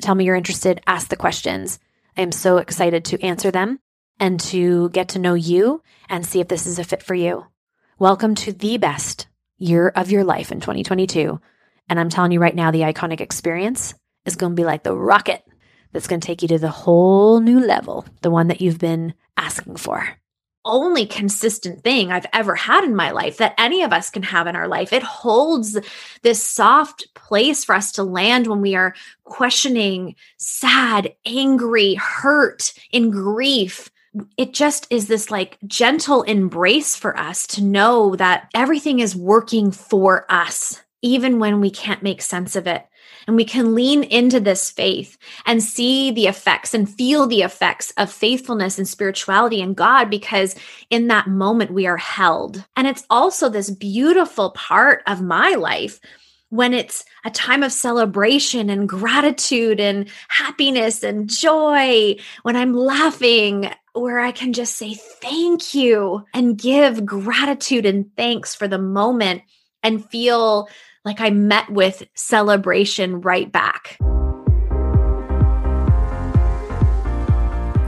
tell me you're interested, ask the questions. I am so excited to answer them and to get to know you and see if this is a fit for you. Welcome to the best year of your life in 2022. And I'm telling you right now, the iconic experience is going to be like the rocket that's going to take you to the whole new level, the one that you've been asking for. Only consistent thing I've ever had in my life that any of us can have in our life. It holds this soft place for us to land when we are questioning, sad, angry, hurt, in grief it just is this like gentle embrace for us to know that everything is working for us, even when we can't make sense of it. And we can lean into this faith and see the effects and feel the effects of faithfulness and spirituality and God because in that moment we are held. And it's also this beautiful part of my life when it's a time of celebration and gratitude and happiness and joy, when I'm laughing where I can just say thank you and give gratitude and thanks for the moment and feel like I met with celebration right back.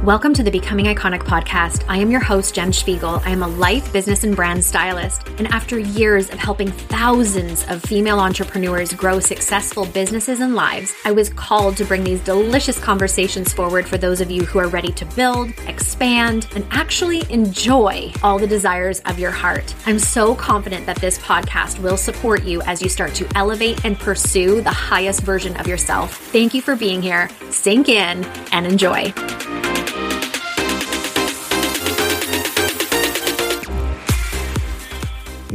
Welcome to the Becoming Iconic podcast. I am your host, Jen Spiegel. I am a life, business, and brand stylist. And after years of helping thousands of female entrepreneurs grow successful businesses and lives, I was called to bring these delicious conversations forward for those of you who are ready to build, expand, and actually enjoy all the desires of your heart. I'm so confident that this podcast will support you as you start to elevate and pursue the highest version of yourself. Thank you for being here. Sink in and enjoy.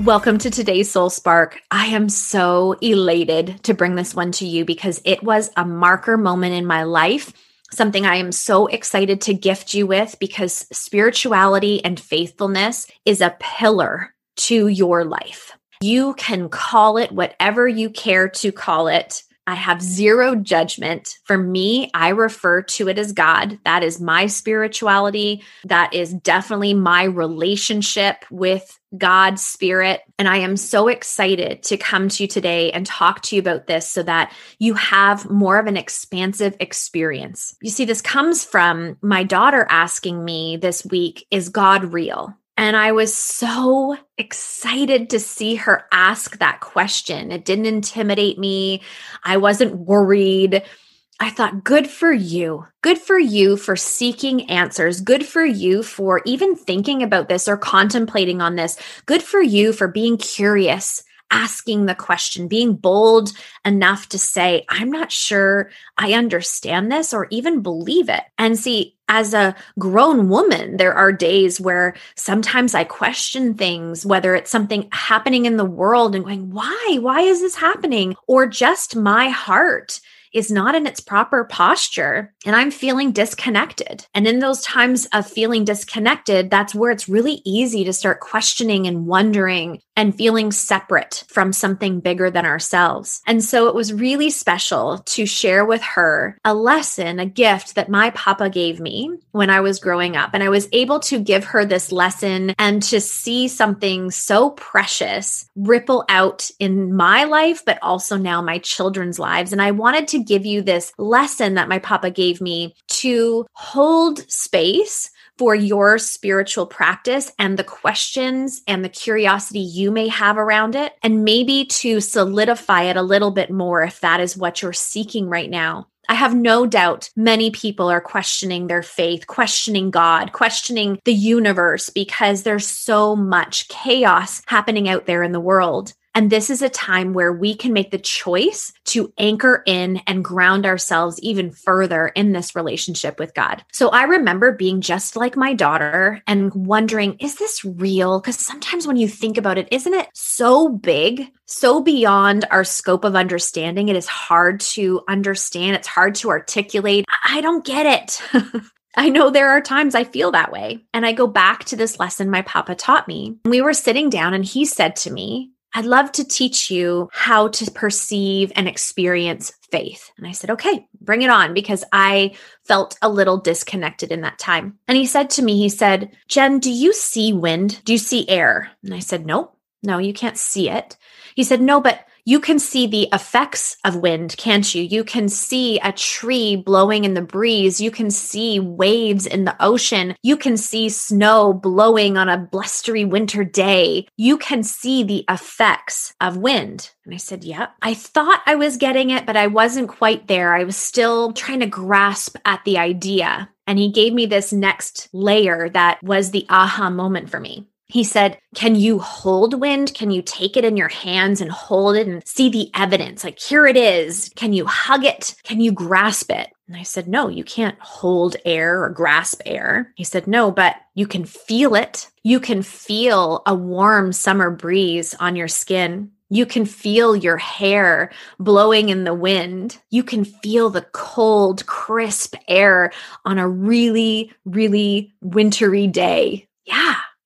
Welcome to today's Soul Spark. I am so elated to bring this one to you because it was a marker moment in my life, something I am so excited to gift you with because spirituality and faithfulness is a pillar to your life. You can call it whatever you care to call it. I have zero judgment. For me, I refer to it as God. That is my spirituality. That is definitely my relationship with God's spirit. And I am so excited to come to you today and talk to you about this so that you have more of an expansive experience. You see, this comes from my daughter asking me this week, is God real? And I was so excited to see her ask that question. It didn't intimidate me. I wasn't worried. I thought, good for you. Good for you for seeking answers. Good for you for even thinking about this or contemplating on this. Good for you for being curious asking the question, being bold enough to say, I'm not sure I understand this or even believe it. And see, as a grown woman, there are days where sometimes I question things, whether it's something happening in the world and going, why? Why is this happening? Or just my heart is not in its proper posture and I'm feeling disconnected. And in those times of feeling disconnected, that's where it's really easy to start questioning and wondering and feeling separate from something bigger than ourselves. And so it was really special to share with her a lesson, a gift that my papa gave me when I was growing up. And I was able to give her this lesson and to see something so precious ripple out in my life, but also now my children's lives. And I wanted to give you this lesson that my papa gave me to hold space for your spiritual practice and the questions and the curiosity you may have around it, and maybe to solidify it a little bit more if that is what you're seeking right now. I have no doubt many people are questioning their faith, questioning God, questioning the universe because there's so much chaos happening out there in the world. And this is a time where we can make the choice to anchor in and ground ourselves even further in this relationship with God. So I remember being just like my daughter and wondering, is this real? Because sometimes when you think about it, isn't it so big, so beyond our scope of understanding? It is hard to understand, it's hard to articulate. I don't get it. I know there are times I feel that way. And I go back to this lesson my papa taught me. We were sitting down and he said to me, I'd love to teach you how to perceive and experience faith. And I said, okay, bring it on because I felt a little disconnected in that time. And he said to me, he said, Jen, do you see wind? Do you see air? And I said, nope, no, you can't see it. He said, no, but you can see the effects of wind, can't you? You can see a tree blowing in the breeze. You can see waves in the ocean. You can see snow blowing on a blustery winter day. You can see the effects of wind. And I said, Yeah. I thought I was getting it, but I wasn't quite there. I was still trying to grasp at the idea. And he gave me this next layer that was the aha moment for me. He said, Can you hold wind? Can you take it in your hands and hold it and see the evidence? Like, here it is. Can you hug it? Can you grasp it? And I said, No, you can't hold air or grasp air. He said, No, but you can feel it. You can feel a warm summer breeze on your skin. You can feel your hair blowing in the wind. You can feel the cold, crisp air on a really, really wintry day.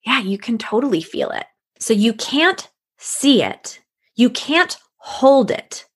Yeah, you can totally feel it. So you can't see it, you can't hold it,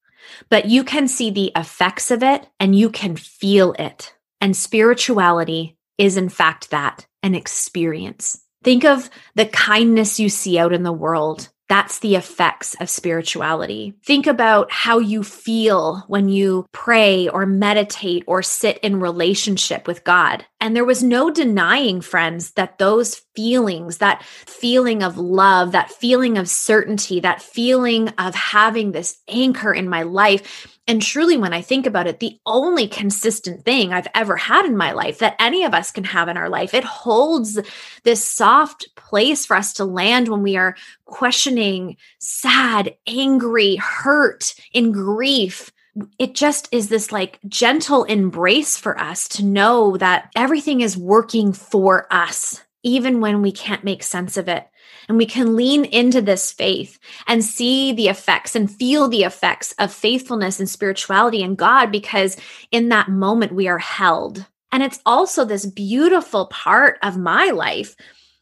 but you can see the effects of it and you can feel it. And spirituality is, in fact, that an experience. Think of the kindness you see out in the world that's the effects of spirituality. Think about how you feel when you pray or meditate or sit in relationship with God. And there was no denying, friends, that those feelings, that feeling of love, that feeling of certainty, that feeling of having this anchor in my life, and truly, when I think about it, the only consistent thing I've ever had in my life that any of us can have in our life, it holds this soft place for us to land when we are questioning, sad, angry, hurt, in grief. It just is this like gentle embrace for us to know that everything is working for us, even when we can't make sense of it. And we can lean into this faith and see the effects and feel the effects of faithfulness and spirituality in God because in that moment we are held. And it's also this beautiful part of my life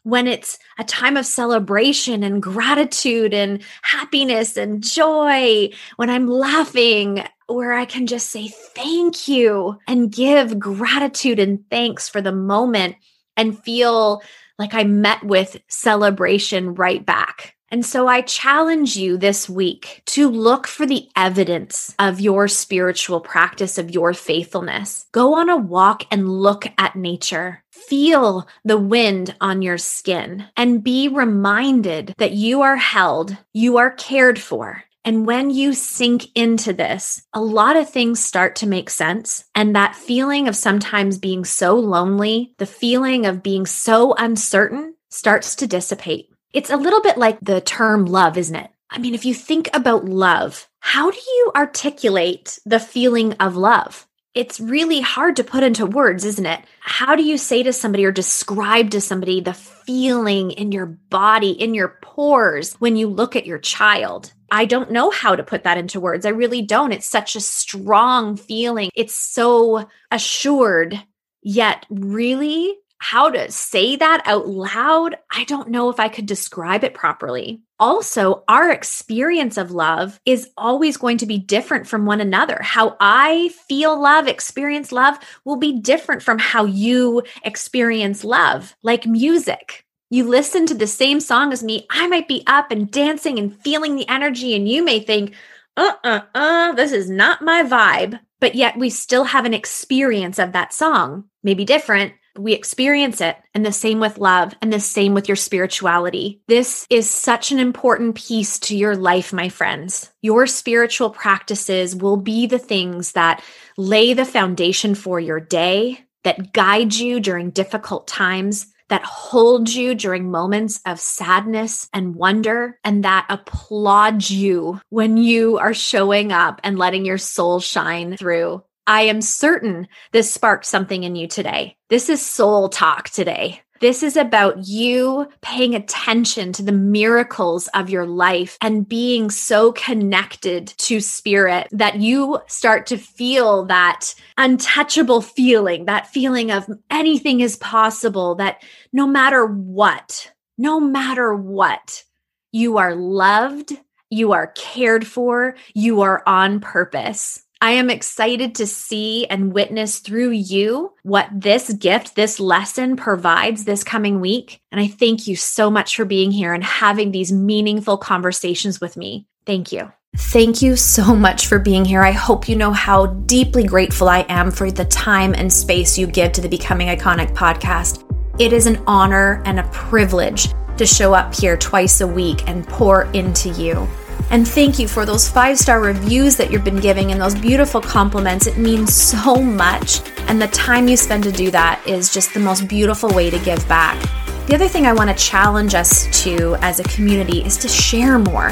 when it's a time of celebration and gratitude and happiness and joy, when I'm laughing, where I can just say thank you and give gratitude and thanks for the moment and feel like I met with celebration right back. And so I challenge you this week to look for the evidence of your spiritual practice, of your faithfulness. Go on a walk and look at nature. Feel the wind on your skin and be reminded that you are held, you are cared for, and when you sink into this, a lot of things start to make sense. And that feeling of sometimes being so lonely, the feeling of being so uncertain starts to dissipate. It's a little bit like the term love, isn't it? I mean, if you think about love, how do you articulate the feeling of love? It's really hard to put into words, isn't it? How do you say to somebody or describe to somebody the feeling in your body, in your pores when you look at your child? I don't know how to put that into words. I really don't. It's such a strong feeling. It's so assured, yet really how to say that out loud, I don't know if I could describe it properly. Also, our experience of love is always going to be different from one another. How I feel love, experience love will be different from how you experience love, like music you listen to the same song as me, I might be up and dancing and feeling the energy, and you may think, uh uh uh, this is not my vibe. But yet we still have an experience of that song, maybe different. We experience it, and the same with love, and the same with your spirituality. This is such an important piece to your life, my friends. Your spiritual practices will be the things that lay the foundation for your day, that guide you during difficult times, that hold you during moments of sadness and wonder, and that applaud you when you are showing up and letting your soul shine through. I am certain this sparked something in you today. This is soul talk today. This is about you paying attention to the miracles of your life and being so connected to spirit that you start to feel that untouchable feeling, that feeling of anything is possible, that no matter what, no matter what, you are loved, you are cared for, you are on purpose. I am excited to see and witness through you what this gift, this lesson provides this coming week. And I thank you so much for being here and having these meaningful conversations with me. Thank you. Thank you so much for being here. I hope you know how deeply grateful I am for the time and space you give to the Becoming Iconic podcast. It is an honor and a privilege to show up here twice a week and pour into you. And thank you for those five star reviews that you've been giving and those beautiful compliments. It means so much. And the time you spend to do that is just the most beautiful way to give back. The other thing I want to challenge us to as a community is to share more.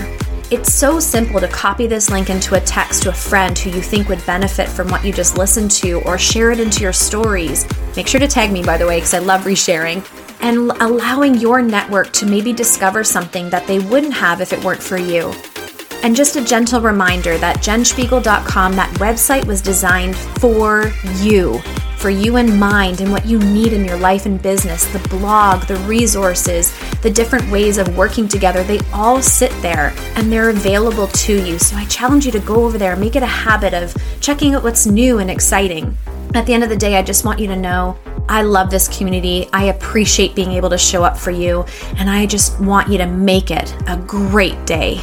It's so simple to copy this link into a text to a friend who you think would benefit from what you just listened to or share it into your stories. Make sure to tag me, by the way, because I love resharing and allowing your network to maybe discover something that they wouldn't have if it weren't for you. And just a gentle reminder that jenspiegel.com, that website was designed for you, for you in mind and what you need in your life and business. The blog, the resources, the different ways of working together, they all sit there and they're available to you. So I challenge you to go over there, make it a habit of checking out what's new and exciting. At the end of the day, I just want you to know I love this community. I appreciate being able to show up for you, and I just want you to make it a great day.